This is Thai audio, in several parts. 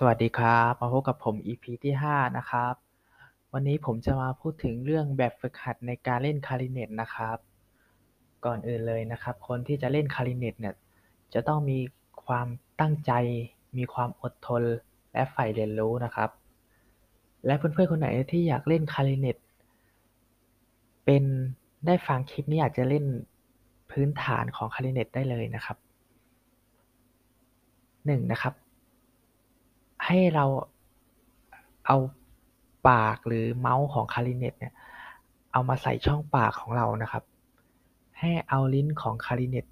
สวัสดีครับ มาพบกับผม EP ที่ 5 นะครับ วันนี้ผมจะมาพูดถึงเรื่องแบบฝึกหัดในการเล่นคาริเนตนะครับ ก่อนอื่นเลยนะครับ คนที่จะเล่นคาริเนตเนี่ย จะต้องมีความตั้งใจ มีความอดทน และใฝ่เรียนรู้นะครับ และเพื่อนๆคนไหนที่อยากเล่นคาริเนตเป็นได้ฟังคลิปนี้อาจจะเล่นพื้นฐานของคาริเนตได้เลยนะครับ 1 นะครับ ให้เราเอาปากหรือเมาส์ของคลาริเนตเนี่ย เอามาใส่ช่องปากของเรานะครับ ให้เอาลิ้นของคลาริเนต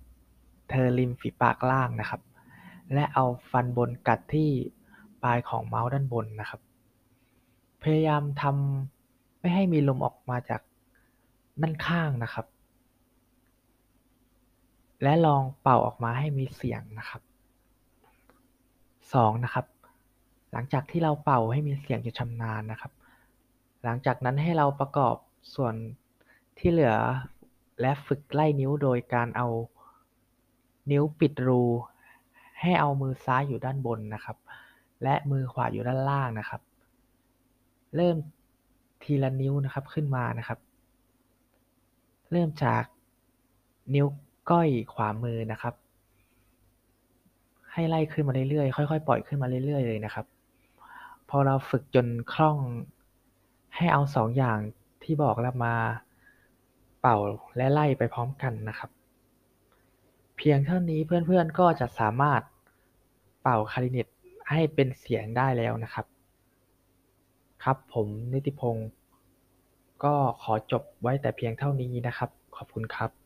เทอริมฝีปากล่างนะครับ และเอาฟันบนกัดที่ปลายของเมาส์ด้านบนนะครับ พยายามทำไม่ให้มีลมออกมาจากด้านข้างนะครับ และลองเป่าออกมาให้มีเสียงนะครับ 2 นะครับ หลังจากที่เราเป่าให้มีเสียงจนชำนาญนะครับ หลังจากนั้นให้เราประกอบส่วนที่เหลือและฝึกไล่นิ้วโดยการเอานิ้วปิดรู ให้เอามือซ้ายอยู่ด้านบนนะครับ และมือขวาอยู่ด้านล่างนะครับ เริ่มทีละนิ้วนะครับขึ้นมานะครับ เริ่มจากนิ้วก้อยขวามือนะครับ ให้ไล่ขึ้นมาเรื่อยๆ ค่อยๆ ปล่อยขึ้นมาเรื่อยๆ เลยนะครับ พอเราฝึกจนคล่อง ให้เอา2องอย่างที่บอกแล้วมา เป่าและไล่ไปพร้อมกันนะครับ เพียงเท่านี้เพื่อนๆก็จะสามารถเป่าคาริเนตให้เป็นเสียงได้แล้วนะครับ ครับผมนิติพงศ์ก็ขอจบไว้แต่เพียงเท่านี้นะครับ ขอบคุณครับ